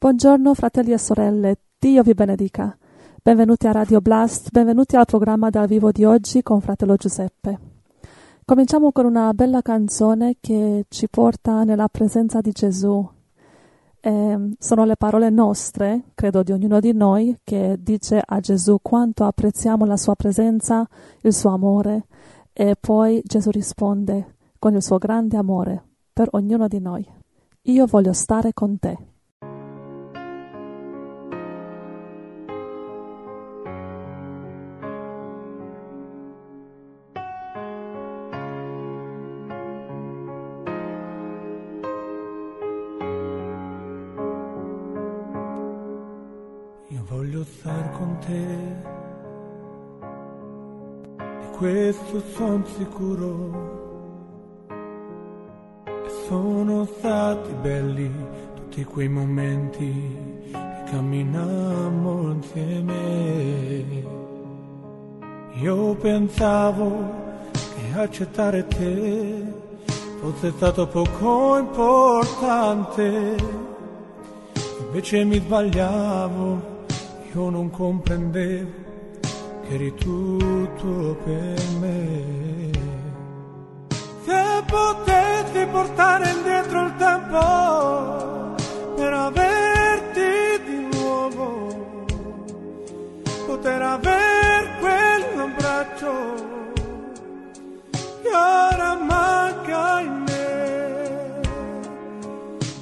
Buongiorno fratelli e sorelle, Dio vi benedica. Benvenuti a Radio Blast, benvenuti al programma dal vivo di oggi con fratello Giuseppe. Cominciamo con una bella canzone che ci porta nella presenza di Gesù. Eh, sono le parole nostre, credo di ognuno di noi, che dice a Gesù quanto apprezziamo la sua presenza, il suo amore e poi Gesù risponde con il suo grande amore per ognuno di noi. Io voglio stare con te. Te. Di questo son sicuro. E sono stati belli tutti quei momenti che camminammo insieme. Io pensavo che accettare te fosse stato poco importante, invece mi sbagliavo io non comprendevo che eri tutto per me. Se potessi portare indietro il tempo per averti di nuovo, poter aver quell'abbraccio che ora manca in me,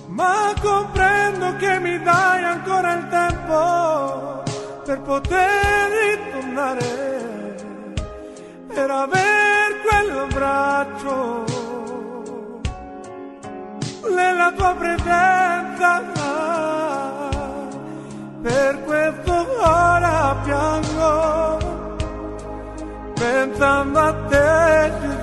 ma comprendo che mi dai ancora il tempo per poter ritornare, per aver quell'abbraccio nella tua presenza. Per questo ora piango, pensando a te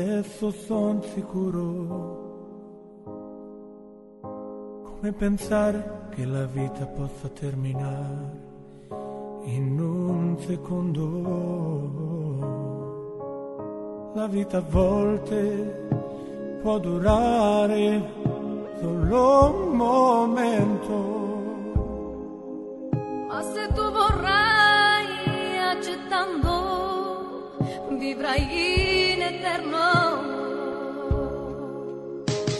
adesso son sicuro. Come pensare che la vita possa terminare in un secondo? La vita a volte può durare solo un momento. Ma se tu vorrai accettando, vivrai eterno.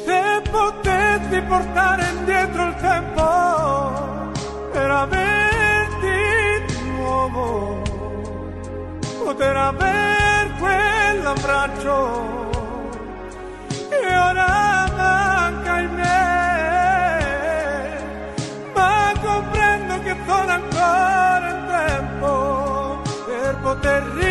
Se potessi portare indietro il tempo per averti di nuovo, poter aver quell'abbraccio che ora manca in me, ma comprendo che sono ancora in tempo per poter per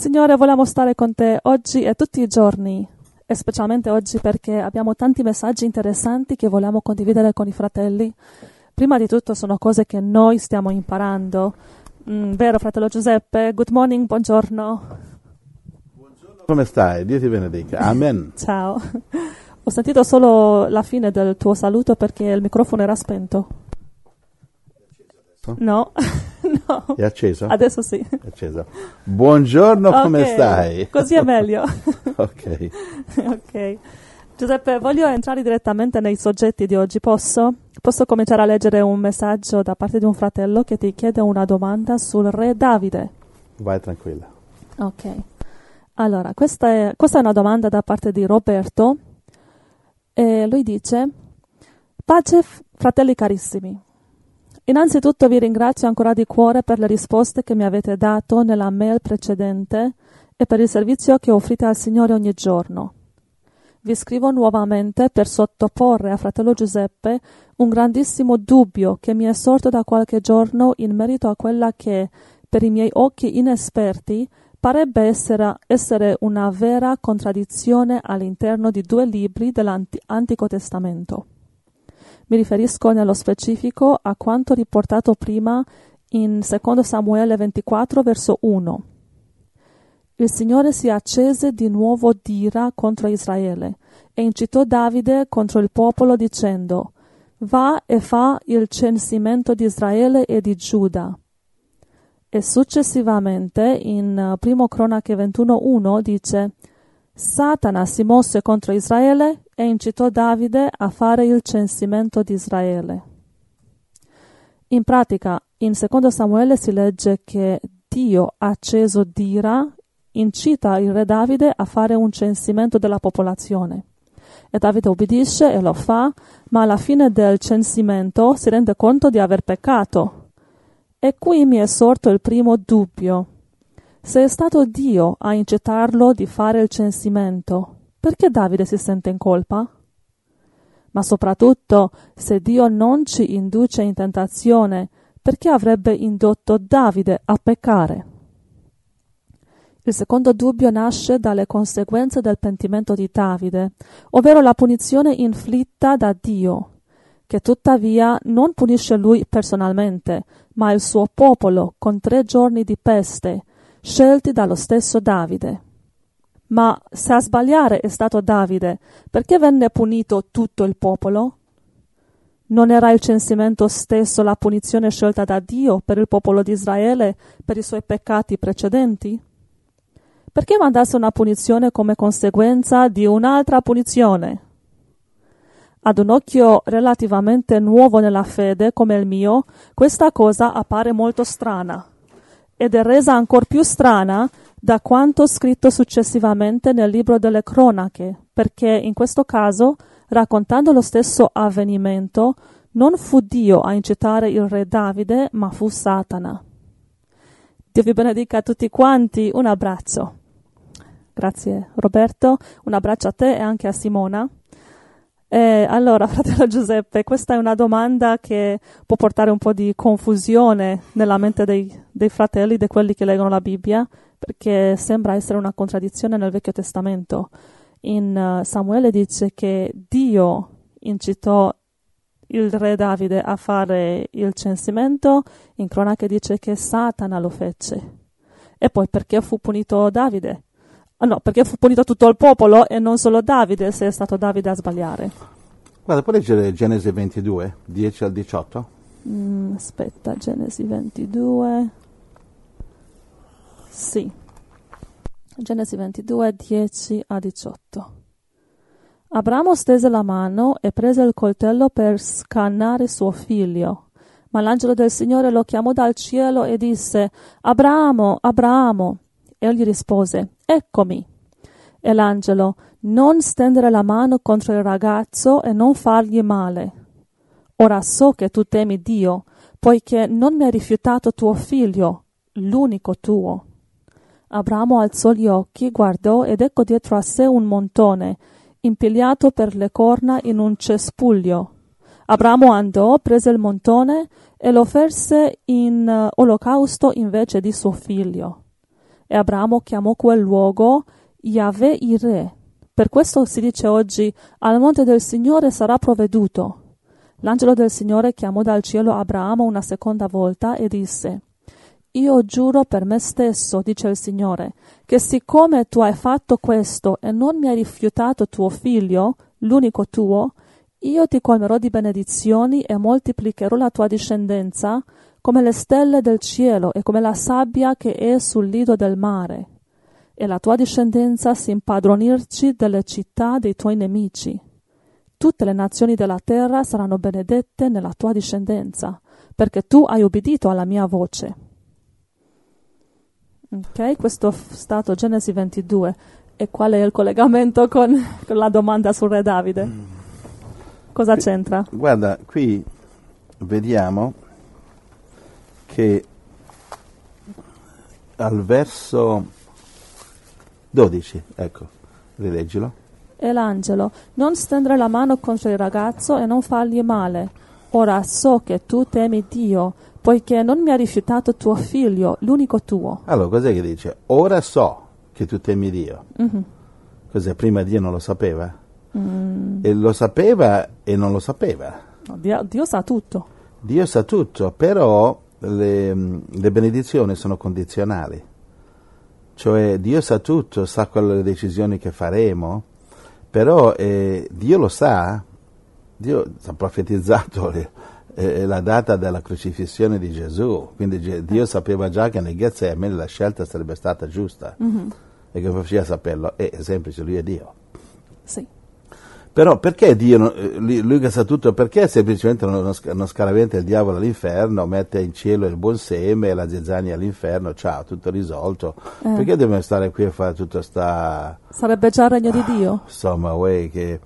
Signore, vogliamo stare con te oggi e tutti i giorni, e specialmente oggi perché abbiamo tanti messaggi interessanti che vogliamo condividere con i fratelli. Prima di tutto sono cose che noi stiamo imparando. Mm, vero, fratello Giuseppe? Good morning, buongiorno. Come stai? Dio ti benedica. Amen. Ciao. Ho sentito solo la fine del tuo saluto perché il microfono era spento. No, no. È acceso? Adesso sì. È acceso. Buongiorno, come Ok, stai? Così è meglio. ok. ok. Giuseppe, voglio entrare direttamente nei soggetti di oggi, posso? Posso cominciare a leggere un messaggio da parte di un fratello che ti chiede una domanda sul re Davide. Vai tranquilla. Ok. Allora, questa è, questa è una domanda da parte di Roberto. E lui dice: Pace, fratelli carissimi. Innanzitutto vi ringrazio ancora di cuore per le risposte che mi avete dato nella mail precedente e per il servizio che offrite al Signore ogni giorno. Vi scrivo nuovamente per sottoporre a fratello Giuseppe un grandissimo dubbio che mi è sorto da qualche giorno in merito a quella che, per i miei occhi inesperti, parebbe essere, una vera contraddizione all'interno di due libri dell'Antico Testamento. Mi riferisco nello specifico a quanto riportato prima in 2 Samuele 24, verso 1. Il Signore si accese di nuovo d'ira contro Israele e incitò Davide contro il popolo dicendo Va e fa il censimento di Israele e di Giuda e successivamente in Primo Cronache 21.1 dice Satana si mosse contro Israele e incitò Davide a fare il censimento di Israele. In pratica, in 2 Samuele si legge che Dio, acceso d'ira, incita il re Davide a fare un censimento della popolazione. E Davide obbedisce e lo fa, ma alla fine del censimento si rende conto di aver peccato. E qui mi è sorto il primo dubbio. Se è stato Dio a incitarlo di fare il censimento, perché Davide si sente in colpa? Ma soprattutto, se Dio non ci induce in tentazione, perché avrebbe indotto Davide a peccare? Il secondo dubbio nasce dalle conseguenze del pentimento di Davide, ovvero la punizione inflitta da Dio, che tuttavia non punisce lui personalmente, ma il suo popolo con tre giorni di peste, scelti dallo stesso Davide. Ma se a sbagliare è stato Davide, perché venne punito tutto il popolo? Non era il censimento stesso la punizione scelta da Dio per il popolo di Israele per i suoi peccati precedenti? Perché mandasse una punizione come conseguenza di un'altra punizione? Ad un occhio relativamente nuovo nella fede come il mio, questa cosa appare molto strana ed è resa ancora più strana da quanto scritto successivamente nel libro delle cronache, perché in questo caso, raccontando lo stesso avvenimento, non fu Dio a incitare il re Davide, ma fu Satana. Dio vi benedica a tutti quanti, un abbraccio. Grazie Roberto, un abbraccio a te e anche a Simona. Eh, allora, fratello Giuseppe, questa è una domanda che può portare un po' di confusione nella mente dei, dei, fratelli, di quelli che leggono la Bibbia, perché sembra essere una contraddizione nel Vecchio Testamento. In uh, Samuele dice che Dio incitò il re Davide a fare il censimento, in cronache dice che Satana lo fece. E poi perché fu punito Davide? Ah, no, perché fu punito tutto il popolo e non solo Davide, se è stato Davide a sbagliare. Guarda, puoi leggere Genesi 22, 10 al 18? Mm, aspetta, Genesi 22. Sì. Genesi 22, 10 a 18. Abramo stese la mano e prese il coltello per scannare suo figlio. Ma l'angelo del Signore lo chiamò dal cielo e disse: Abramo, Abramo. Egli rispose: Eccomi. E l'angelo: Non stendere la mano contro il ragazzo e non fargli male. Ora so che tu temi Dio, poiché non mi hai rifiutato tuo figlio, l'unico tuo. Abramo alzò gli occhi, guardò ed ecco dietro a sé un montone, impigliato per le corna in un cespuglio. Abramo andò, prese il montone e lo offerse in eh, olocausto invece di suo figlio. E Abramo chiamò quel luogo Yahweh Ire. Per questo si dice oggi al monte del Signore sarà provveduto. L'angelo del Signore chiamò dal cielo Abramo una seconda volta e disse io giuro per me stesso, dice il Signore, che siccome tu hai fatto questo e non mi hai rifiutato tuo figlio, l'unico tuo, io ti colmerò di benedizioni e moltiplicherò la tua discendenza come le stelle del cielo e come la sabbia che è sul lido del mare. E la tua discendenza si impadronirci delle città dei tuoi nemici. Tutte le nazioni della terra saranno benedette nella tua discendenza, perché tu hai obbedito alla mia voce. Ok, questo è stato Genesi 22. E qual è il collegamento con, con la domanda sul Re Davide? Cosa c'entra? Guarda, qui vediamo che al verso 12, ecco, rileggilo. E l'angelo, non stendere la mano contro il ragazzo e non fargli male. Ora so che tu temi Dio, poiché non mi ha rifiutato tuo figlio, l'unico tuo. Allora, cos'è che dice? Ora so che tu temi Dio. Mm-hmm. Cos'è? Prima Dio non lo sapeva? Mm. E lo sapeva e non lo sapeva. Dio, Dio, sa tutto. Dio sa tutto, però le, le benedizioni sono condizionali. Cioè Dio sa tutto, sa quelle decisioni che faremo, però eh, Dio lo sa, Dio ha profetizzato le, eh, la data della crocifissione di Gesù, quindi Dio sapeva già che nel Getsemane la scelta sarebbe stata giusta. Mm-hmm. E che faceva saperlo? È semplice, lui è Dio. Sì. Però perché Dio, lui che sa tutto, perché semplicemente non, non scaraventa il diavolo all'inferno, mette in cielo il buon seme e la zizzania all'inferno, ciao, tutto risolto. Eh. Perché dobbiamo stare qui a fare tutta sta... Sarebbe già il regno di Dio? Insomma, uè, che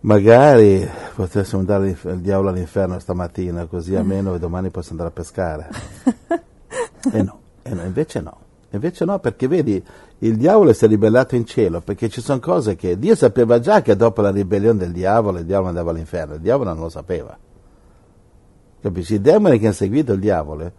magari potessimo andare il diavolo all'inferno stamattina, così almeno domani posso andare a pescare. e no, e no, invece no. Invece no, perché vedi, il diavolo si è ribellato in cielo, perché ci sono cose che Dio sapeva già che dopo la ribellione del diavolo il diavolo andava all'inferno, il diavolo non lo sapeva. Capisci? I demoni che hanno seguito il diavolo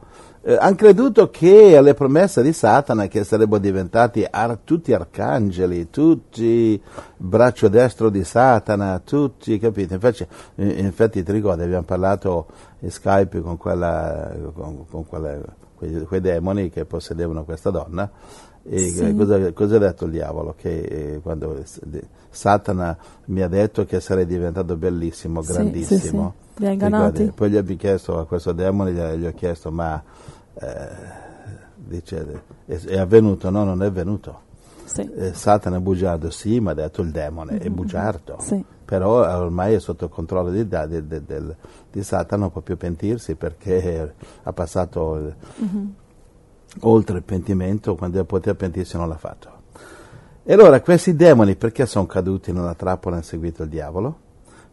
eh, hanno creduto che alle promesse di Satana che sarebbero diventati ar- tutti arcangeli, tutti braccio destro di Satana, tutti, capite? Infatti, infatti ti ricordi, abbiamo parlato in Skype con, quella, con, con quella, quei, quei, demoni che possedevano questa donna. Sì. cosa, cosa, ha detto il diavolo? Che eh, quando Satana mi ha detto che sarei diventato bellissimo, grandissimo. Sì, sì, ingannati. Poi gli abbiamo chiesto a questo demone, gli, gli ho chiesto, ma eh, dice, è, è, avvenuto? No, non è avvenuto. Sì. Eh, Satana è bugiardo, sì, ma ha detto il demone, mm-hmm. è bugiardo. Sì. Però ormai è sotto controllo di, di, di, di, Satana, non può più pentirsi perché ha passato mm-hmm. Oltre il pentimento, quando poteva pentirsi non l'ha fatto. E allora questi demoni perché sono caduti in una trappola e hanno seguito il diavolo?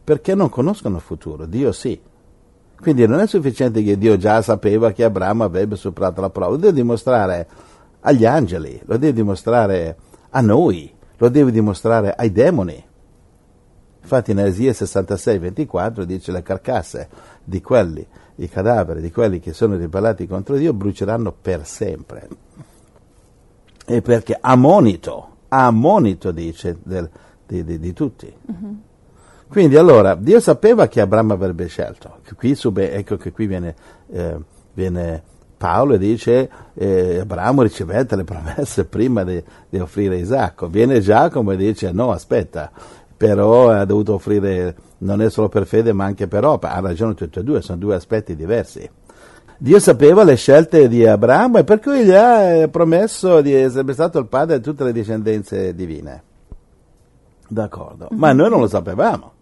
Perché non conoscono il futuro, Dio sì. Quindi non è sufficiente che Dio già sapeva che Abramo avrebbe superato la prova, lo deve dimostrare agli angeli, lo deve dimostrare a noi, lo deve dimostrare ai demoni. Infatti in Esia 66, 24 dice le carcasse di quelli, i cadaveri di quelli che sono ribellati contro Dio bruceranno per sempre. E perché a monito, a monito dice del, di, di, di, tutti. Uh-huh. Quindi allora Dio sapeva che Abramo avrebbe scelto. Qui, ecco che qui viene, eh, viene Paolo e dice eh, Abramo ricevette le promesse prima di, di, offrire Isacco. Viene Giacomo e dice no, aspetta, però ha dovuto offrire, non è solo per fede ma anche per opera. Ha ragione tutti e due, sono due aspetti diversi. Dio sapeva le scelte di Abramo e per cui gli ha eh, promesso di essere stato il padre di tutte le discendenze divine. D'accordo, ma noi non lo sapevamo.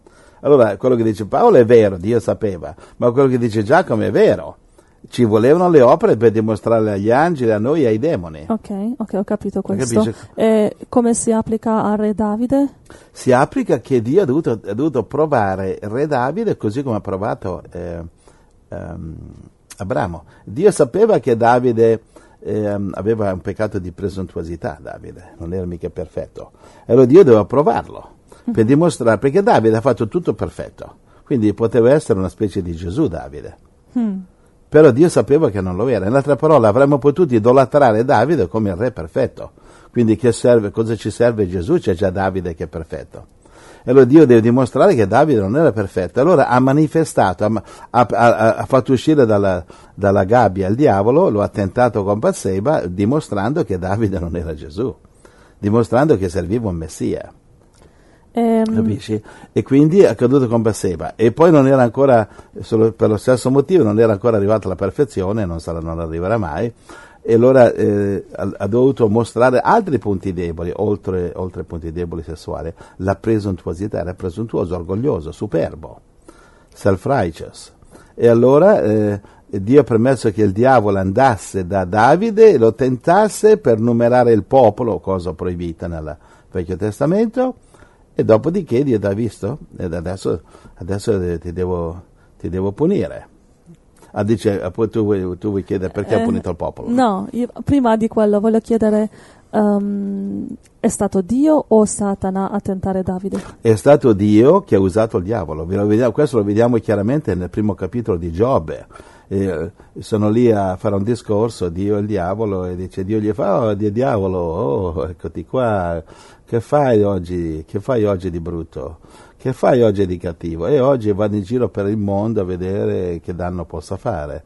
Allora, quello che dice Paolo è vero, Dio sapeva, ma quello che dice Giacomo è vero. Ci volevano le opere per dimostrarle agli angeli, a noi e ai demoni. Ok, ok, ho capito questo. E come si applica a Re Davide? Si applica che Dio ha dovuto, ha dovuto provare Re Davide così come ha provato eh, um, Abramo. Dio sapeva che Davide ehm, aveva un peccato di presuntuosità, Davide, non era mica perfetto. E allora Dio doveva provarlo per dimostrare, perché Davide ha fatto tutto perfetto, quindi poteva essere una specie di Gesù Davide. Però Dio sapeva che non lo era. In altre parole, avremmo potuto idolatrare Davide come il re perfetto. Quindi che serve, cosa ci serve Gesù? C'è già Davide che è perfetto. E allora Dio deve dimostrare che Davide non era perfetto. Allora ha manifestato, ha, ha- ha- fatto uscire dalla, dalla gabbia il diavolo, lo ha tentato con Batseba, dimostrando che Davide non era Gesù, dimostrando che serviva un Messia. Ehm, Capisci? E quindi è caduto con Batseba. E poi non era ancora, per lo stesso motivo, non era ancora arrivato alla perfezione, non, sarà, non arriverà mai. E allora eh, ha, ha dovuto mostrare altri punti deboli, oltre, oltre ai punti deboli sessuali. La presuntuosità, era presuntuoso, orgoglioso, superbo, self-righteous. E allora eh, Dio ha permesso che il diavolo andasse da Davide e lo tentasse per numerare il popolo, cosa proibita nel Vecchio Testamento, e dopodiché Dio ha visto, ed adesso, adesso ti, devo, ti devo punire. Ah, dice, poi tu vuoi, tu vuoi chiedere perché ha eh, punito il popolo? No, io- prima di quello voglio chiedere, ehm, è stato Dio o Satana a tentare Davide? È stato Dio che ha usato il diavolo. Questo lo vediamo chiaramente nel primo capitolo di Giobbe. Eh, sono lì a fare un discorso, Dio e il diavolo, e dice Dio gli fa, oh Dio diavolo, oh, eccoti qua, che fai oggi? Che fai oggi di brutto? Che fai oggi di cattivo? E oggi vado in giro per il mondo a vedere che danno possa fare.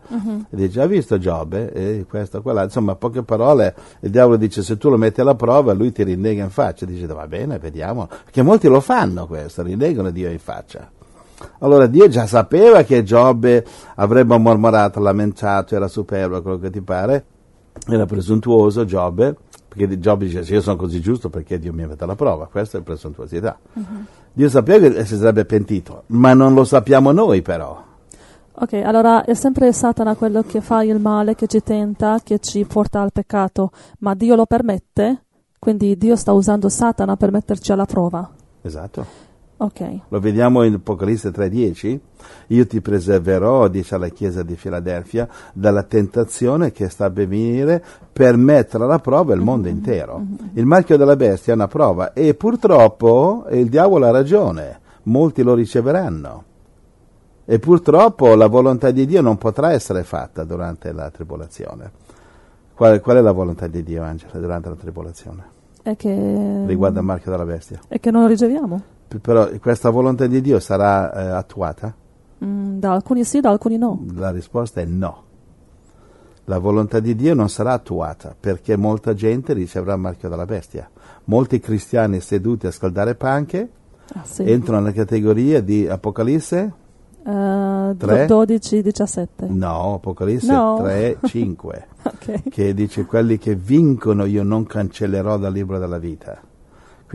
E dice, hai visto Giobbe? E questo, quella. Insomma, poche parole, il diavolo dice, se tu lo metti alla prova, lui ti rinnega in faccia. Dice, va bene, vediamo. Perché molti lo fanno questo, rinnegano Dio in faccia. Allora Dio già sapeva che Giobbe avrebbe mormorato, lamentato, era superbo, quello che ti pare, era presuntuoso Giobbe, perché Giobbe dice se io sono così giusto perché Dio mi mette alla prova, questa è presuntuosità. Dio sapeva che si sarebbe pentito, ma non lo sappiamo noi però. Ok, allora è sempre Satana quello che fa il male, che ci tenta, che ci porta al peccato, ma Dio lo permette? Quindi Dio sta usando Satana per metterci alla prova. Esatto. Ok, Lo vediamo in Apocalisse 3:10. Io ti preserverò, dice alla chiesa di Filadelfia, dalla tentazione che sta a venire per mettere alla prova il mondo intero. Il marchio della bestia è una prova e purtroppo il diavolo ha ragione, molti lo riceveranno. E purtroppo la volontà di Dio non potrà essere fatta durante la tribolazione. Qual, qual è la volontà di Dio, Angela, durante la tribolazione? è che, Riguardo al marchio della bestia. è che non lo riceviamo. Però questa volontà di Dio sarà eh, attuata? Mm, da alcuni sì, da alcuni no. La risposta è no. La volontà di Dio non sarà attuata perché molta gente riceverà il marchio della bestia. Molti cristiani seduti a scaldare panche Ah, sì. entrano nella categoria di Apocalisse? Tre? 12, 17. No, Apocalisse No. 3, 5, Ok. che dice quelli che vincono io non cancellerò dal libro della vita.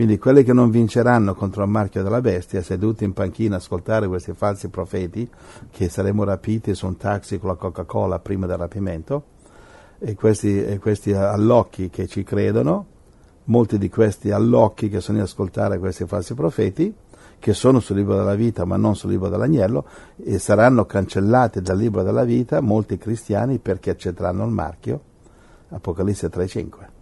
Quindi quelli che non vinceranno contro il marchio della bestia, seduti in panchina a ascoltare questi falsi profeti, che saremo rapiti su un taxi con la Coca-Cola prima del rapimento, e questi, e questi allocchi che ci credono, molti di questi allocchi che sono ad ascoltare questi falsi profeti, che sono sul libro della vita ma non sul libro dell'agnello, e saranno cancellati dal libro della vita molti cristiani perché accetteranno il marchio, Apocalisse 3,5.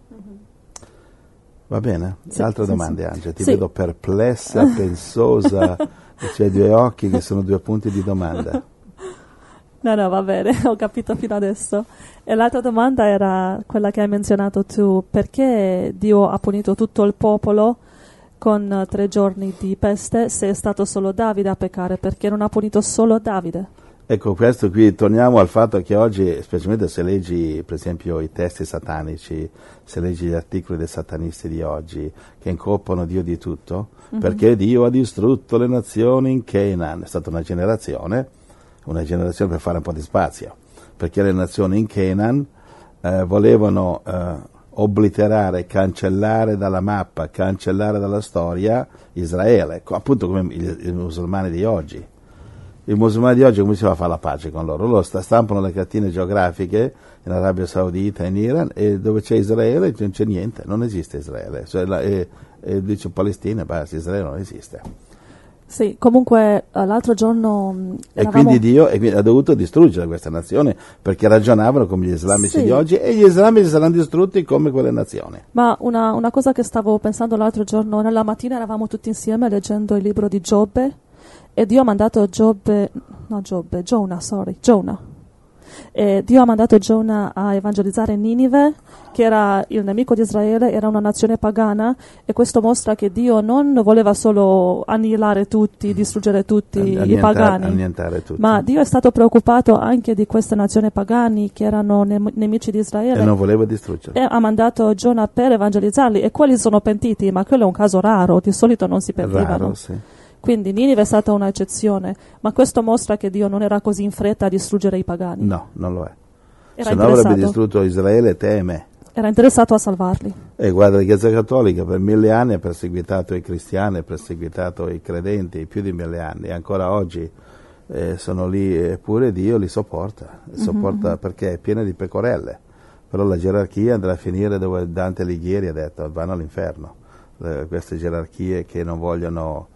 Va bene? Sì, Altre sì, domande, sì. Angela? Ti Sì. vedo perplessa, pensosa, c'hai due occhi che sono due punti di domanda. No, no, va bene, ho capito fino adesso. E l'altra domanda era quella che hai menzionato tu, perché Dio ha punito tutto il popolo con tre giorni di peste se è stato solo Davide a peccare? Perché non ha punito solo Davide? Ecco, questo qui, torniamo al fatto che oggi, specialmente se leggi per esempio i testi satanici, se leggi gli articoli dei satanisti di oggi, che incolpano Dio di tutto, perché Dio ha distrutto le nazioni in Canaan, è stata una generazione, una generazione per fare un po' di spazio, perché le nazioni in Canaan eh, volevano eh, obliterare, cancellare dalla mappa, cancellare dalla storia Israele, appunto come i, i musulmani di oggi i musulmani di oggi come si fa a fare la pace con loro? Loro sta- stampano le cartine geografiche in Arabia Saudita, in Iran, e dove c'è Israele non c'è niente, non esiste Israele. Cioè, la- e, e dice Palestina, basta, Israele non esiste. Sì, comunque eh, l'altro giorno mh, E eravamo... quindi Dio e quindi ha dovuto distruggere questa nazione perché ragionavano come gli islamici Sì. di oggi e gli islamici saranno distrutti come quelle nazioni. Ma una, una cosa che stavo pensando l'altro giorno, nella mattina eravamo tutti insieme leggendo il libro di Giobbe e Dio ha mandato Giobbe, no Giobbe, Giona, sorry, Giona. E Dio ha mandato Giona a evangelizzare Ninive, che era il nemico di Israele, era una nazione pagana e questo mostra che Dio non voleva solo annihilare tutti, distruggere tutti i Annientare- pagani. tutti. Ma Dio è stato preoccupato anche di queste nazioni pagani che erano nem- nemici di Israele e non voleva distruggerli. e ha mandato Giona per evangelizzarli e quelli sono pentiti, ma quello è un caso raro, di solito non si pentivano. raro, sì. Quindi Ninive è stata un'eccezione, ma questo mostra che Dio non era così in fretta a distruggere i pagani. No, non lo è. Era, Se no avrebbe distrutto Israele, te e me. era interessato a salvarli. E guarda, la Chiesa Cattolica per mille anni ha perseguitato i cristiani, ha perseguitato i credenti, più di mille anni, e ancora oggi eh, sono lì, eppure Dio li sopporta, li sopporta perché è piena di pecorelle. Però la gerarchia andrà a finire dove Dante Alighieri ha detto, vanno all'inferno. Le- queste gerarchie che non vogliono,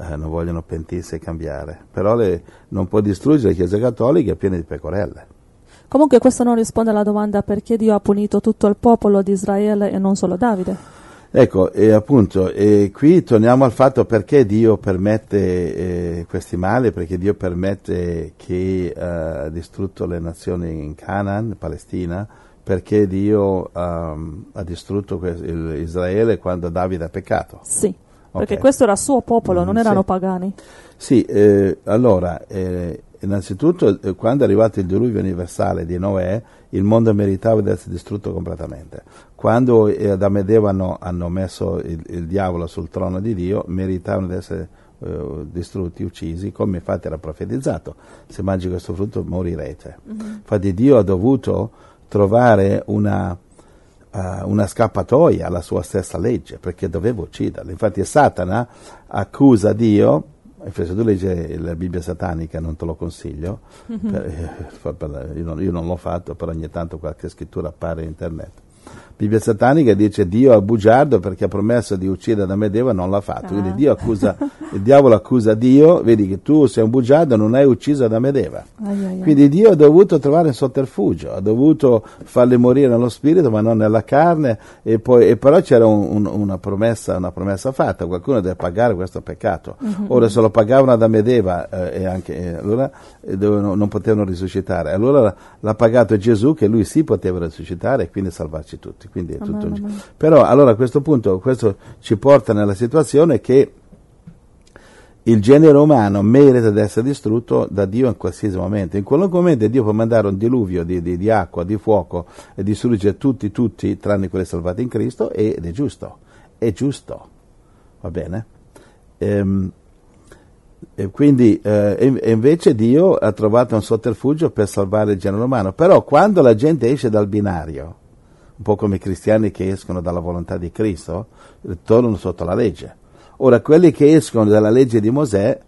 eh, non vogliono pentirsi e cambiare. Però le- non può distruggere la Chiesa Cattolica, è piena di pecorelle. Comunque questo non risponde alla domanda perché Dio ha punito tutto il popolo di Israele e non solo Davide. Ecco, e appunto, e qui torniamo al fatto perché Dio permette eh, questi mali, perché Dio permette che eh, ha distrutto le nazioni in Canaan, Palestina, perché Dio ehm, ha distrutto que- Israele quando Davide ha peccato. Sì, perché Ok. questo era suo popolo, non Mm, erano sì. pagani. Sì, eh, allora, eh, innanzitutto eh, quando è arrivato il diluvio universale di Noè, il mondo meritava di essere distrutto completamente. Quando eh, Adamo ed Eva hanno, hanno messo il, il diavolo sul trono di Dio, meritavano di essere eh, distrutti, uccisi, come infatti era profetizzato. Se mangi questo frutto morirete. Infatti Dio ha dovuto trovare una, eh, una scappatoia alla sua stessa legge, perché doveva ucciderli. Infatti Satana accusa Dio, se tu leggi la Bibbia satanica non te lo consiglio, per- eh, per- io, non, io non l'ho fatto, però ogni tanto qualche scrittura appare in internet. Bibbia satanica dice Dio è bugiardo perché ha promesso di uccidere da me ed Eva, non l'ha fatto. Quindi Ah. Dio accusa, il diavolo accusa Dio, vedi che tu sei un bugiardo, non hai ucciso da me ed Eva. Ai, ai. Quindi Dio ha dovuto trovare un sotterfugio, ha dovuto farli morire nello spirito ma non nella carne e, poi, e però c'era un- un- una, promessa, una promessa fatta, qualcuno deve pagare questo peccato. Ora se lo pagavano ad Amedeva eh, e anche, eh, allora eh, dovevano- non potevano risuscitare, allora l'ha- l'ha pagato Gesù che lui sì poteva risuscitare e quindi salvarci tutti. Quindi è tutto un amen. Però allora a questo punto questo ci porta nella situazione che il genere umano merita di essere distrutto da Dio in qualsiasi momento. In qualunque momento Dio può mandare un diluvio di, di- di acqua, di fuoco e distruggere tutti, tutti, tranne quelli salvati in Cristo, ed è giusto. È giusto. Va bene? Ehm, e quindi eh, e invece Dio ha trovato un sotterfugio per salvare il genere umano. Però quando la gente esce dal binario, un po' come i cristiani che escono dalla volontà di Cristo, tornano sotto la legge. Ora, quelli che escono dalla legge di Mosè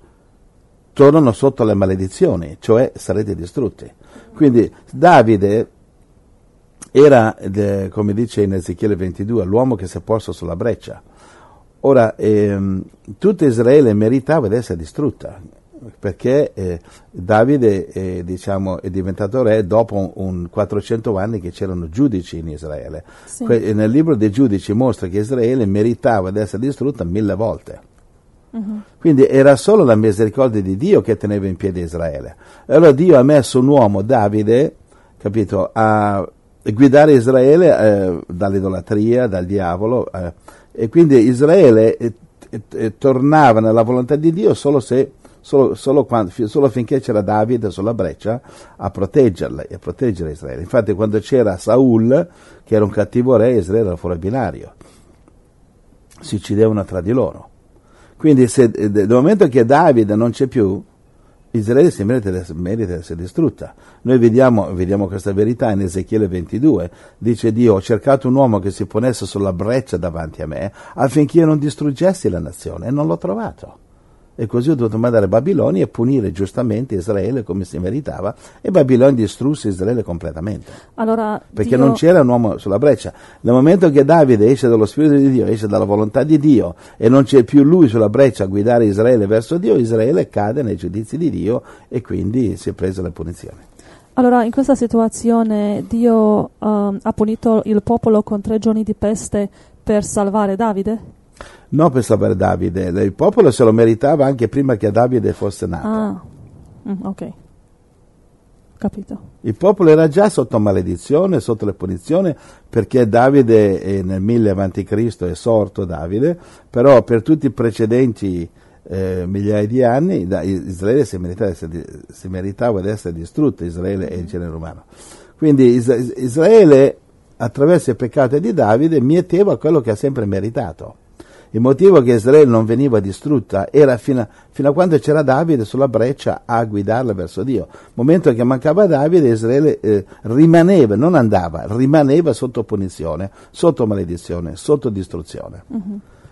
tornano sotto le maledizioni, cioè sarete distrutti. Quindi Davide era, come dice in Ezechiele 22, l'uomo che si è posto sulla breccia. Ora, ehm, tutta Israele meritava di essere distrutta, perché eh, Davide eh, diciamo, è diventato re dopo un, un 400 anni che c'erano giudici in Israele. Sì. Que- nel libro dei giudici mostra che Israele meritava di essere distrutta mille volte. Quindi era solo la misericordia di Dio che teneva in piedi Israele. Allora Dio ha messo un uomo, Davide, capito, a guidare Israele eh, dall'idolatria, dal diavolo, eh, e quindi Israele eh, tornava nella volontà di Dio solo, se, solo, solo, quando- solo finché c'era Davide sulla breccia a proteggerla e a proteggere Israele. Infatti quando c'era Saul, che era un cattivo re, Israele era fuori binario, si uccidevano tra di loro. Quindi se, eh, nel momento che Davide non c'è più, Israele si merita merita di essere distrutta. Noi vediamo, vediamo questa verità in Ezechiele 22. Dice Dio, ho cercato un uomo che si ponesse sulla breccia davanti a me affinché io non distruggessi la nazione e non l'ho trovato. E così ho dovuto mandare Babilonia e punire giustamente Israele come si meritava e Babilonia distrusse Israele completamente. Allora, Perché Dio- non c'era un uomo sulla breccia. Nel momento che Davide esce dallo Spirito di Dio, esce dalla volontà di Dio e non c'è più lui sulla breccia a guidare Israele verso Dio, Israele cade nei giudizi di Dio e quindi si è preso le punizioni. Allora, in questa situazione Dio ehm, ha punito il popolo con tre giorni di peste per salvare Davide? Non per salvare Davide, il popolo se lo meritava anche prima che Davide fosse nato. Ah, Mm, ok. Capito. Il popolo era già sotto maledizione, sotto le punizioni, perché Davide eh, nel 1000 avanti Cristo è sorto Davide, però per tutti i precedenti eh, migliaia di anni da- Israele si meritava, di essere di- si meritava di essere distrutto, Israele e il genere umano. Quindi Is- Israele attraverso il peccato di Davide mieteva quello che ha sempre meritato. Il motivo che Israele non veniva distrutta era fino a, fino a quando c'era Davide sulla breccia a guidarla verso Dio. Momento che mancava Davide, Israele eh, rimaneva, non andava, rimaneva sotto punizione, sotto maledizione, sotto distruzione.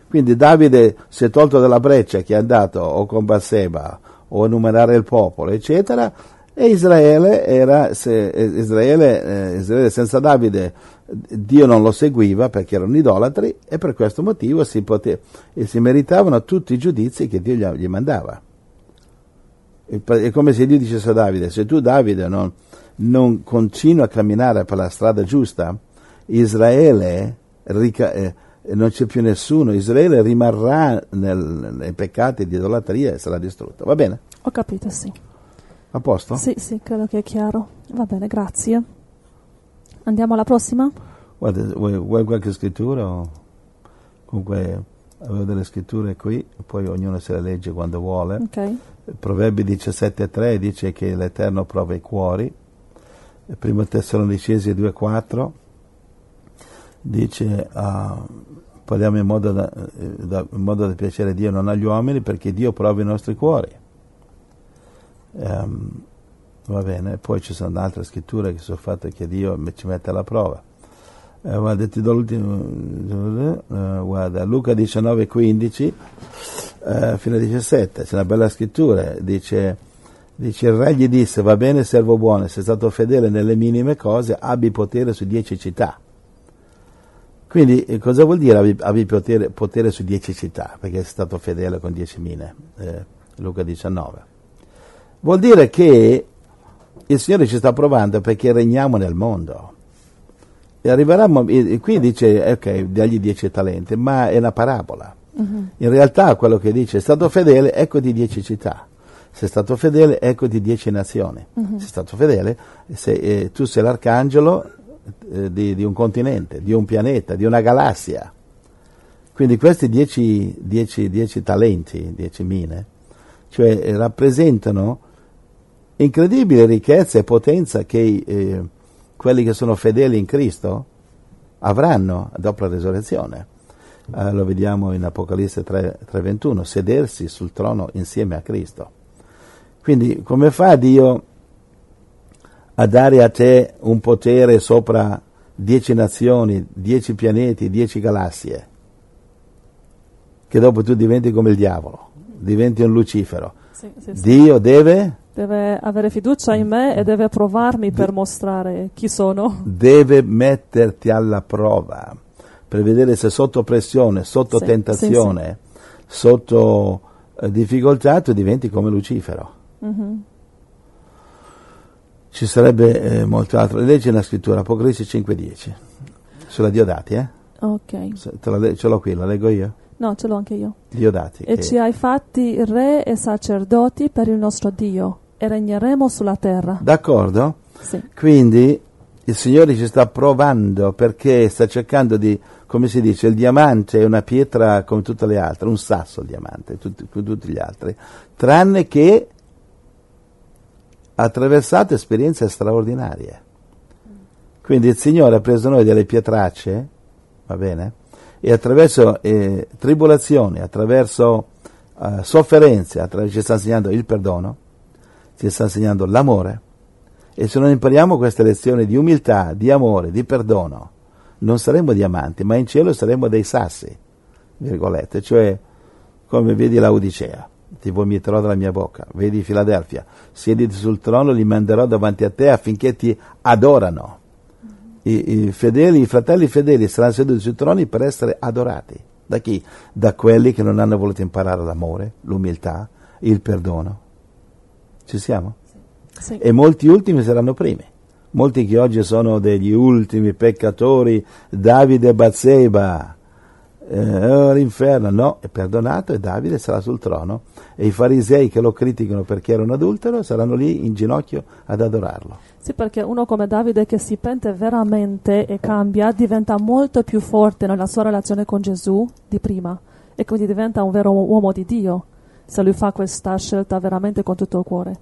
Quindi Davide si è tolto dalla breccia che è andato o con Basseba o a numerare il popolo, eccetera, e Israele era, se, eh, Israele, eh, Israele senza Davide Dio non lo seguiva perché erano idolatri e per questo motivo si, pote- e si meritavano tutti i giudizi che Dio gli, gli mandava. È come se Dio dicesse a Davide, se tu Davide non, non continui a camminare per la strada giusta, Israele rica- eh, non c'è più nessuno, Israele rimarrà nel- nei peccati di idolatria e sarà distrutto. Va bene? Ho capito, sì. A posto? Sì, sì, credo che è chiaro. Va bene, grazie. Andiamo alla prossima? Guarda, vuoi, vuoi qualche scrittura? o- Comunque avevo delle scritture qui, poi ognuno se le legge quando vuole. Ok. Proverbi 17.3 dice che l'Eterno prova i cuori. Primo Tessalonicesi 2.4 dice ah, parliamo in modo da, da- in modo da piacere Dio non agli uomini perché Dio prova i nostri cuori. Ehm, va bene, poi ci sono altre scritture che sul fatto che Dio ci mette alla prova. Eh, guarda, ti do l'ultimo, eh, guarda, Luca 19.15 eh, fino a 17, c'è una bella scrittura, dice, dice il re gli disse, va bene servo buono, sei stato fedele nelle minime cose, abbi potere su dieci città. Quindi eh, cosa vuol dire abbi, abbi potere, potere su dieci città? Perché sei stato fedele con dieci mine, eh, Luca 19. Vuol dire che il Signore ci sta provando perché regniamo nel mondo. E arriveremo, e qui dice, ok, dagli dieci talenti, ma è una parabola. In realtà quello che dice, è stato fedele, eccoti dieci città. Sei stato fedele, eccoti dieci nazioni. Sei stato fedele, se, eh, tu sei l'arcangelo eh, di, di un continente, di un pianeta, di una galassia. Quindi questi dieci, dieci- dieci talenti, dieci mine, cioè eh, rappresentano incredibile ricchezza e potenza che eh, quelli che sono fedeli in Cristo avranno dopo la risurrezione. Eh, lo vediamo in Apocalisse 3 3:21, sedersi sul trono insieme a Cristo. Quindi come fa Dio a dare a te un potere sopra dieci nazioni, dieci pianeti, dieci galassie? Che dopo tu diventi come il diavolo, diventi un Lucifero. Sì, sì, sì. Dio deve Deve avere fiducia in me e deve provarmi per mostrare chi sono. deve metterti alla prova per vedere se sotto pressione, sotto Sì, tentazione, sotto eh, difficoltà tu diventi come Lucifero. Mhm. Ci sarebbe eh, molto altro. Leggi una scrittura, Apocalisse 5.10, sulla Diodati, eh? Ok. Te la ce l'ho qui, la leggo io? No, ce l'ho anche io. Diodati. E che- ci hai fatti re e sacerdoti per il nostro Dio e regneremo sulla terra. D'accordo? Sì. Quindi il Signore ci sta provando perché sta cercando di, come si dice, il diamante è una pietra come tutte le altre, un sasso il diamante, tutti, come tutti gli altri, tranne che ha attraversato esperienze straordinarie. Quindi il Signore ha preso noi delle pietracce, va bene? E attraverso eh, tribolazioni, attraverso eh, sofferenze, attraverso, ci sta insegnando il perdono, ci sta insegnando l'amore, e se non impariamo queste lezioni di umiltà, di amore, di perdono, non saremo diamanti, ma in cielo saremo dei sassi, virgolette, cioè come vedi la Odicea. ti vomiterò dalla mia bocca. Vedi Filadelfia, siediti sul trono, li manderò davanti a te affinché ti adorano. I, i fedeli, i fratelli fedeli saranno seduti sui troni per essere adorati. Da chi? Da quelli che non hanno voluto imparare l'amore, l'umiltà, il perdono. Ci siamo? Sì. E molti ultimi saranno primi. Molti che oggi sono degli ultimi peccatori, Davide e Batseba, eh, oh, l'inferno, no, è perdonato e Davide sarà sul trono e i farisei che lo criticano perché era un adultero saranno lì in ginocchio ad adorarlo. Sì, perché uno come Davide che si pente veramente e cambia diventa molto più forte nella sua relazione con Gesù di prima e quindi diventa un vero uomo di Dio se lui fa questa scelta veramente con tutto il cuore.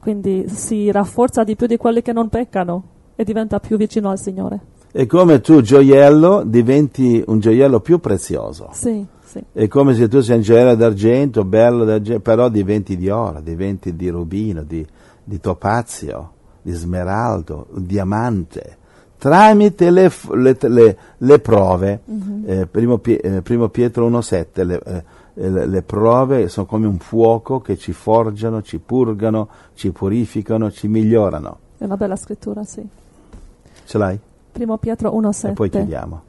Quindi si rafforza di più di quelli che non peccano e diventa più vicino al Signore. È come tu, gioiello, diventi un gioiello più prezioso. Sì, sì. È come se tu sei un gioiello d'argento, bello d'argento, però diventi di oro, diventi di rubino, di, di topazio, di smeraldo, diamante. Tramite le, le- le- le prove, eh, primo, eh, primo Pietro 1,7, le, eh, le- le prove sono come un fuoco che ci forgiano, ci purgano, ci purificano, ci migliorano. È una bella scrittura, sì. Ce l'hai? Primo Pietro 1,7. E poi chiudiamo.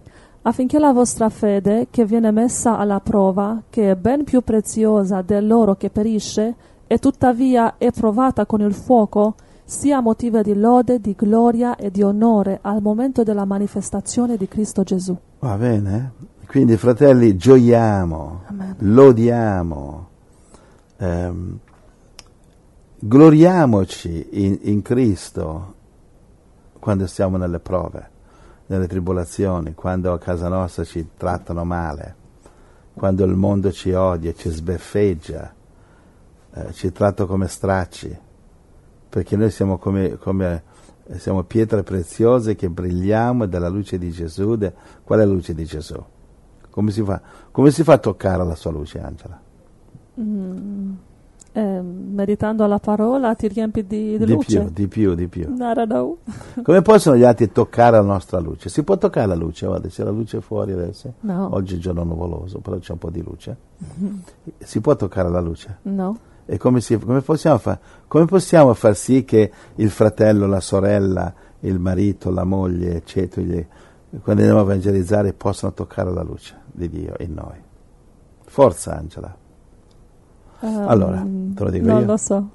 affinché la vostra fede, che viene messa alla prova, che è ben più preziosa dell'oro che perisce, e tuttavia è provata con il fuoco, sia motivo di lode, di gloria e di onore al momento della manifestazione di Cristo Gesù. Va bene? Quindi, fratelli, gioiamo, Amen. lodiamo, ehm, gloriamoci in, in Cristo quando siamo nelle prove, nelle tribolazioni, quando a casa nostra ci trattano male, quando il mondo ci odia, ci sbeffeggia, eh, ci tratta come stracci, perché noi siamo come, come siamo pietre preziose che brilliamo dalla luce di Gesù. De- qual è la luce di Gesù? Come si fa, come si fa a toccare la sua luce, Angela? Eh, meditando alla parola ti riempi di, di Di luce. più, di più, di più. Come possono gli altri toccare la nostra luce? Si può toccare la luce? Guarda, c'è la luce fuori adesso. No. Oggi è giorno nuvoloso, però c'è un po' di luce. Si può toccare la luce? No. E come, si- come possiamo fa- come possiamo far sì che il fratello, la sorella, il marito, la moglie, eccetera, gli- quando andiamo a evangelizzare, possano toccare la luce di Dio in noi? Forza, Angela. Ehm, Allora, te lo dico non io. lo so.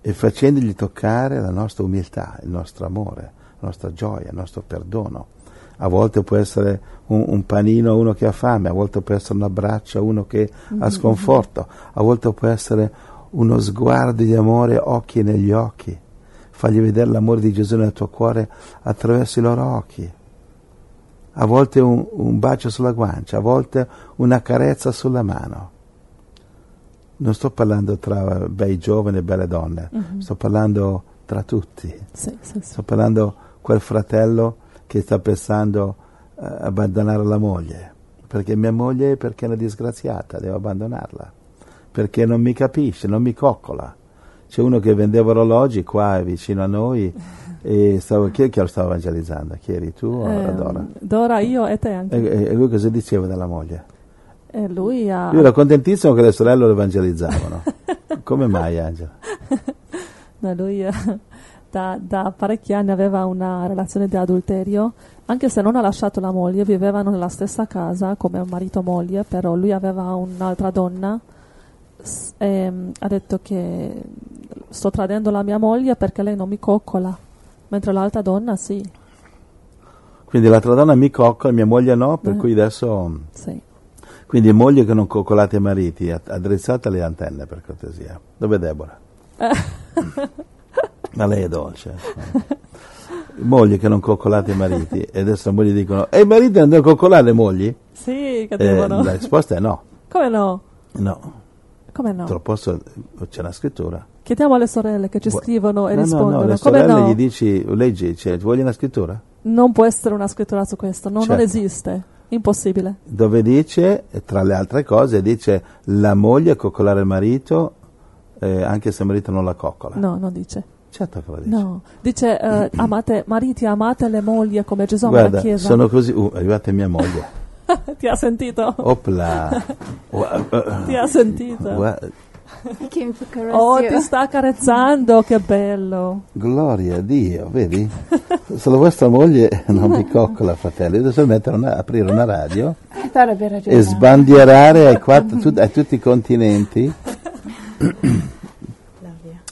E facendogli toccare la nostra umiltà, il nostro amore, la nostra gioia, il nostro perdono. A volte può essere un, un panino a uno che ha fame, a volte può essere un abbraccio a uno che ha sconforto, a volte può essere uno sguardo di amore, occhi negli occhi. Fagli vedere l'amore di Gesù nel tuo cuore attraverso i loro occhi. A volte un, un bacio sulla guancia, a volte una carezza sulla mano. Non sto parlando tra bei giovani e belle donne, sto parlando tra tutti. Sì, sì, sì. Sto parlando quel fratello che sta pensando a abbandonare la moglie. Perché mia moglie perché è una disgraziata, devo abbandonarla. Perché non mi capisce, non mi coccola. C'è uno che vendeva orologi qua vicino a noi e stavo, chi è che lo stava evangelizzando? Chi eri tu o Ehm, Dora? Dora, io e te anche. E, e lui cosa diceva della moglie? E lui ha... Lui era contentissimo che le sorelle lo evangelizzavano. Come mai, Angela? No, lui eh, da, da parecchi anni aveva una relazione di adulterio, anche se non ha lasciato la moglie, vivevano nella stessa casa come marito e moglie, però lui aveva un'altra donna e mm, ha detto che sto tradendo la mia moglie perché lei non mi coccola, mentre l'altra donna sì, Quindi l'altra donna mi coccola, mia moglie no, per Eh. cui adesso... sì. Quindi moglie che non coccolate i mariti, a- addrizzate le antenne per cortesia. Dove è Deborah? Ma lei è dolce. moglie che non coccolate i mariti e adesso le mogli dicono e i mariti non devono coccolare le mogli? Sì, che Eh, la risposta è no. Come no? No, Come no? te lo posso, c'è una scrittura. Chiediamo alle sorelle che ci Gu- scrivono e no, rispondono. No, no, le Come sorelle no? gli dici, leggi, cioè, vuoi una scrittura? Non può essere una scrittura su questo, no, non Certo. esiste, impossibile. Dove dice, tra le altre cose, dice la moglie coccolare il marito eh, anche se il marito non la coccola. No, non dice. Certo che lo dice. No, dice eh, amate, mariti amate le mogli come Gesù ama la Guarda, Chiesa. sono così. Uh, è arrivata mia moglie. Ti ha sentito? Opla. Eh, Ti ha sentito? gua- Oh, ti sta accarezzando, che bello. Gloria a Dio, vedi? Se la vostra moglie non vi coccola, fratelli, dovete mettere una, aprire una radio e sbandierare ai, quattro- tut- a tutti i continenti.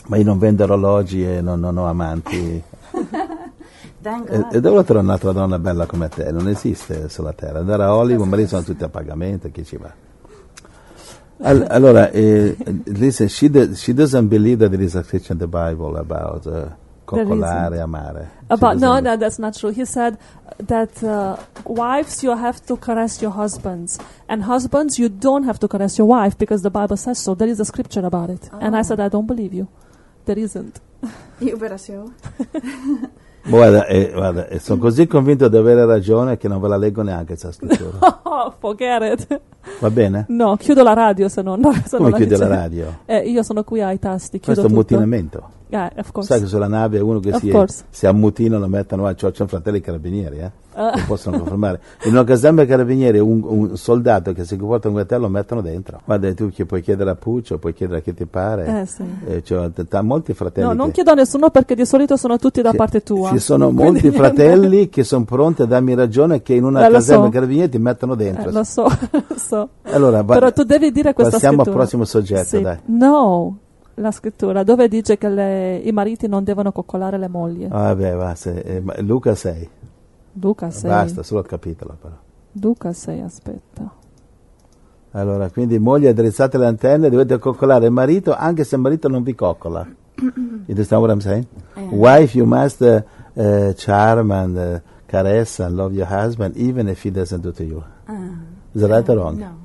Ma io non vendo orologi e non, non ho amanti. E, dove trovare un'altra donna bella come te? Non esiste sulla terra. Andare a Hollywood, ma lì sono tutti a pagamento, chi ci va? Al- allora, eh, listen, she, do- she doesn't believe that there is a scripture in the Bible about uh, coccolare, amare. About no, no, that's not true. He said that uh, wives you have to caress your husbands, and husbands you don't have to caress your wife because the Bible says so. There is a scripture about it, and I Oh. said I don't believe you. There isn't. Better show. Guarda, eh, guarda, eh, sono così convinto di avere ragione che non ve la leggo neanche questa scrittura. Oh, forget it. Va bene? No, chiudo la radio se non. Se Come non chiude la radio? Eh, io sono qui ai tasti. Chiudo Questo è un mutinamento. Yeah. Sai che sulla nave uno che si, si ammutina lo mettono a c'ho c'ho fratelli carabinieri, eh? Ah. Lo possono confermare. In una caserma dei carabinieri un, un soldato che si comporta come te lo mettono dentro. Guarda, tu che puoi chiedere a Puccio, puoi chiedere a chi ti pare. Eh, sì. Eh, c'ho t- molti fratelli. No, non che- chiedo a nessuno perché di solito sono tutti da Ci- parte tua. Ci sono Quindi molti niente. fratelli che sono pronti a darmi ragione che in una Eh, caserma so. dei carabinieri ti mettono dentro. Eh, lo so, lo so. Allora, va- Però tu devi dire questa passiamo al scrittura. prossimo soggetto, Sì. dai. No, la scrittura dove dice che le- i mariti non devono coccolare le mogli. Ah, Vabbè, va, se- eh, ma- Luca 6. Luca 6. Basta, solo il capitolo però. Luca 6, aspetta. Allora, quindi moglie addrizzate le antenne, dovete coccolare il marito anche se il marito non vi coccola. You understand what I'm saying? Eh. Wife, you must uh, uh, charm and uh, caress and love your husband even if he doesn't do to you. Uh, Is that right or wrong? No.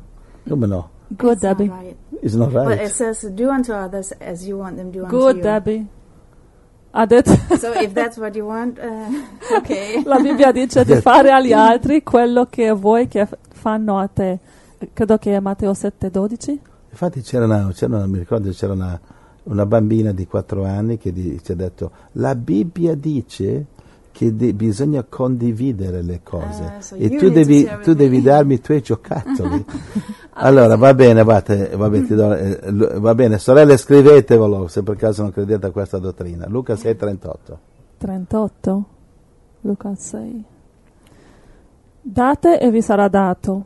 Come no? Good, Debbie. right. It's not But right. it says, do unto others as you want them to do unto Good, you. Debbie. Ha detto, So if that's what you want, uh, okay. la Bibbia dice di fare agli altri quello che vuoi che fanno a te. Credo che è Matteo 7, 12. Infatti c'era una, c'era una- mi ricordo c'era una, una bambina di 4 anni che di- ci ha detto la Bibbia dice che de- bisogna condividere le cose Ah, so e tu devi, tu devi darmi i tuoi giocattoli. allora va bene, va, te- va bene, ti do- eh, va bene, sorelle scrivetevelo se per caso non credete a questa dottrina. Luca 6:38. 38. Luca 6. Date e vi sarà dato.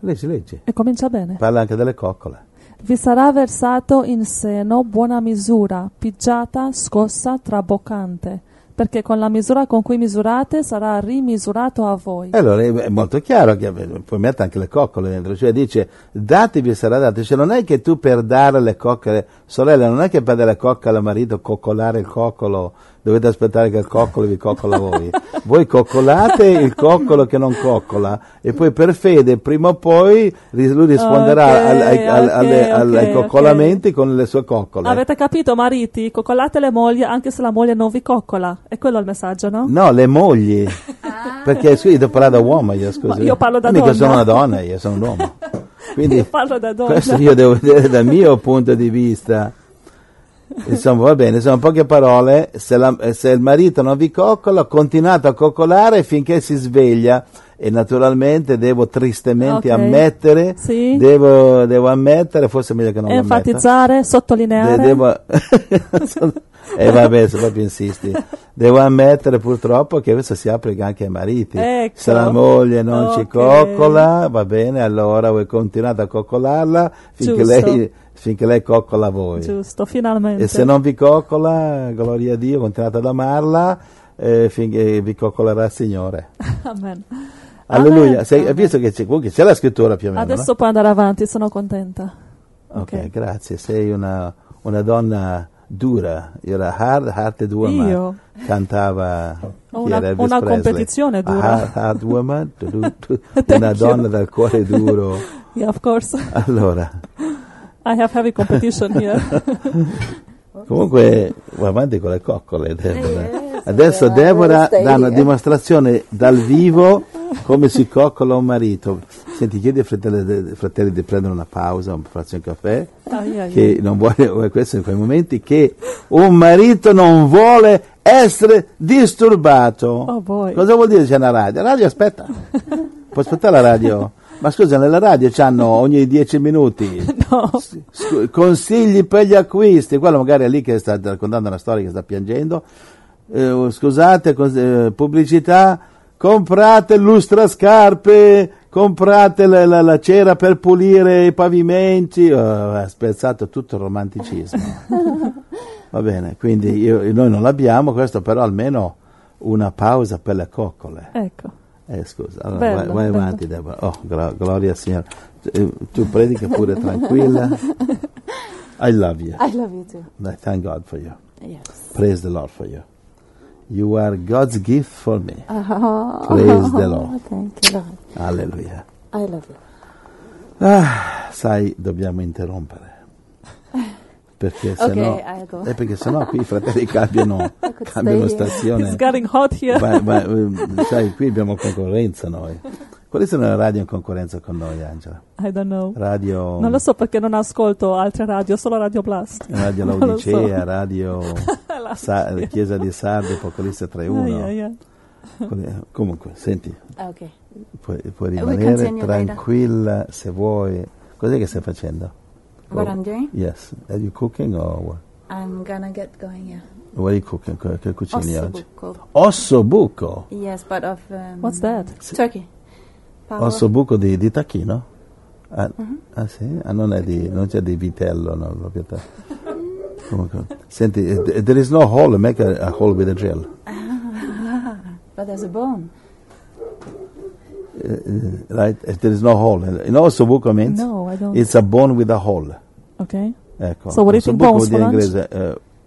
Leggi, leggi. E comincia bene. Parla anche delle coccole. Vi sarà versato in seno buona misura, pigiata, scossa, traboccante, perché con la misura con cui misurate sarà rimisurato a voi. Allora è molto chiaro che eh, puoi mettere anche le coccole dentro, cioè dice datevi sarà dato, cioè non è che tu per dare le coccole, sorella, non è che per dare le coccole al marito, coccolare il coccolo, dovete aspettare che il coccolo vi coccola voi. voi coccolate il coccolo che non coccola e poi per fede prima o poi lui risponderà Ok, al- ai, al- ok, alle- al- ai coccolamenti con le sue coccole. Avete capito, mariti? Coccolate le mogli anche se la moglie non vi coccola. È quello il messaggio, no? No, le mogli. Perché scusi, devo parlare da uomo io, scusi. Ma io parlo da Mica donna. sono una donna, io sono un uomo. Quindi Io parlo da donna. questo io devo vedere dal mio punto di vista. Insomma, va bene, sono poche parole. Se, la- se il marito non vi coccola, continuate a coccolare finché si sveglia. E naturalmente devo tristemente Ok. ammettere, Sì. devo, devo ammettere, forse è meglio che non ammetta. Enfatizzare, sottolineare. De- devo... e vabbè, se proprio insisti. Devo ammettere purtroppo che questo si applica anche ai mariti. Ecco. Se la moglie non ci Ok. coccola, va bene, allora voi continuate a coccolarla finché lei, finché lei coccola voi. Giusto, finalmente. E se non vi coccola, gloria a Dio, continuate ad amarla eh, finché vi coccolerà il Signore. Amen. Alleluia. Sei- hai visto che c'è, comunque c'è la scrittura più o meno? no? Adesso puoi andare avanti, sono contenta. Ok, grazie. Sei una, una donna dura. Era hard hearted woman. Io? Cantava una- una competizione A dura. hard, hard woman, tu- tu- tu- Thank una you. donna dal cuore duro. Yeah, of course. Allora, I have heavy competition here. comunque va avanti con le coccole. Adesso Deborah dà una dimostrazione dal vivo come si coccola un marito. Senti, chiedi ai fratelli, fratelli di prendere una pausa, un farsi un caffè. Che non vuole, questo in quei momenti che un marito non vuole essere disturbato. Oh. Cosa vuol dire c'è una radio? La radio aspetta. Può aspettare la radio. Ma scusa, nella radio c'hanno ogni dieci minuti No. consigli per gli acquisti. Quello magari è lì che sta raccontando una storia che sta piangendo. Eh, scusate, eh, pubblicità, comprate lustrascarpe, comprate la, la- la cera per pulire i pavimenti. Oh, ha spezzato tutto il romanticismo. Va bene, quindi io- noi non l'abbiamo, questo però almeno una pausa per le coccole. Ecco. Eh, scusa, allora Bello, vai, vai bello. avanti Deborah. Oh, glo- gloria al Signore. Eh, Tu predica pure tranquilla. I love you. I love you too. I thank God for you. Yes. Praise the Lord for you. You are God's gift for me. Oh, Praise the Lord. Thank you, Lord. Alleluia. I love you. Ah, sai, dobbiamo interrompere. Perché se Ok, no, eh, perché sennò qui i fratelli cambiano, cambiano stazione. It's getting hot here. Ma- ma, eh, sai, qui abbiamo concorrenza noi. Quali sono le radio in concorrenza con noi, Angela? I don't know. Radio, Non lo so perché non ascolto altre radio, solo Radio Blast. radio Laodicea, so. Radio La- Sa- Chiesa di Sardi, Apocalisse 3.1. Ah, yeah, yeah. Quelli- Comunque, senti, Okay. puoi, puoi we rimanere tranquilla se vuoi. Cos'è che stai facendo? What Oh, I'm doing? Yes. Are you cooking or what? I'm gonna get going, yeah. What are you cooking? Che, cucini oggi? Ossobuco. Ossobuco. Yes, but of... Um, What's that? Turkey. Power. Ossobuco di, di tacchino? Ah, Mhm. ah, sì? Ah, non, è di, non c'è di vitello, no, te. Comunque, senti, eh, there is no hole, make a, a hole with a drill. But there's a bone. Uh, right? If there is no hole. You know what ossobuco means? No, I don't. It's a bone with a hole. Okay. Ecco. So we're eating Ossobuco bones vuol dire in for lunch? inglese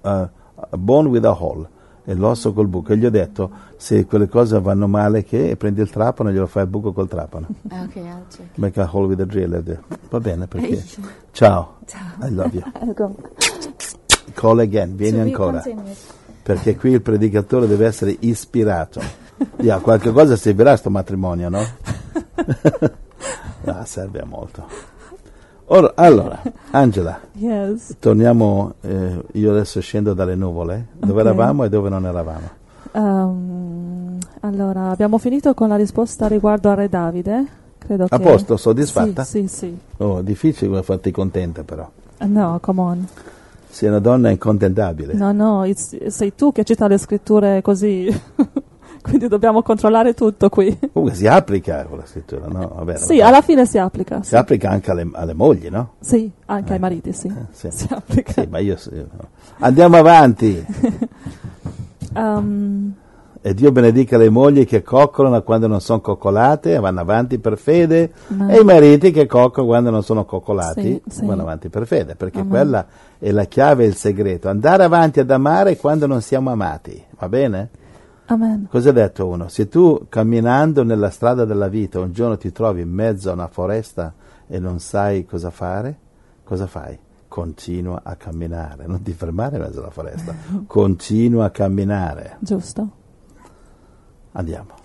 uh, uh, a bone with a hole. È l'osso col buco. E gli ho detto, se quelle cose vanno male, che prendi il trapano e glielo fai il buco col trapano. Okay, I'll check. Make a hole with a drill. E Va bene, perché... Ciao. I love you. Call again, vieni ancora. Perché qui il predicatore deve essere ispirato. Yeah, qualche cosa servirà a sto matrimonio, no? ah, serve a molto. Ora, allora, Angela, Yes. torniamo, eh, io adesso scendo dalle nuvole, dove Ok. eravamo e dove non eravamo. Um, allora, abbiamo finito con la risposta riguardo a Re Davide. Credo A posto, soddisfatta? Sì, sì, sì. Oh, difficile farti contenta però. No, come on. Sei una donna incontentabile. No, no, sei tu che cita le scritture così. Quindi dobbiamo controllare tutto qui. Comunque si applica quella scrittura, no? Vabbè, Sì, alla fine si applica. Si Sì, applica anche alle, alle mogli, no? Sì, anche ai mariti, sì. Eh, sì. Si applica. Sì, ma io... no. Andiamo avanti. Um, E Dio benedica le mogli che coccolano quando non sono coccolate e vanno avanti per fede Amen. e i mariti che coccolano quando non sono coccolati Sì, sì. vanno avanti per fede, perché Amen. quella è la chiave e il segreto. Andare avanti ad amare quando non siamo amati, va bene? Amen. Cosa ha detto uno? Se tu camminando nella strada della vita un giorno ti trovi in mezzo a una foresta e non sai cosa fare, cosa fai? Continua a camminare, non ti fermare in mezzo alla foresta, continua a camminare. Giusto. Andiamo.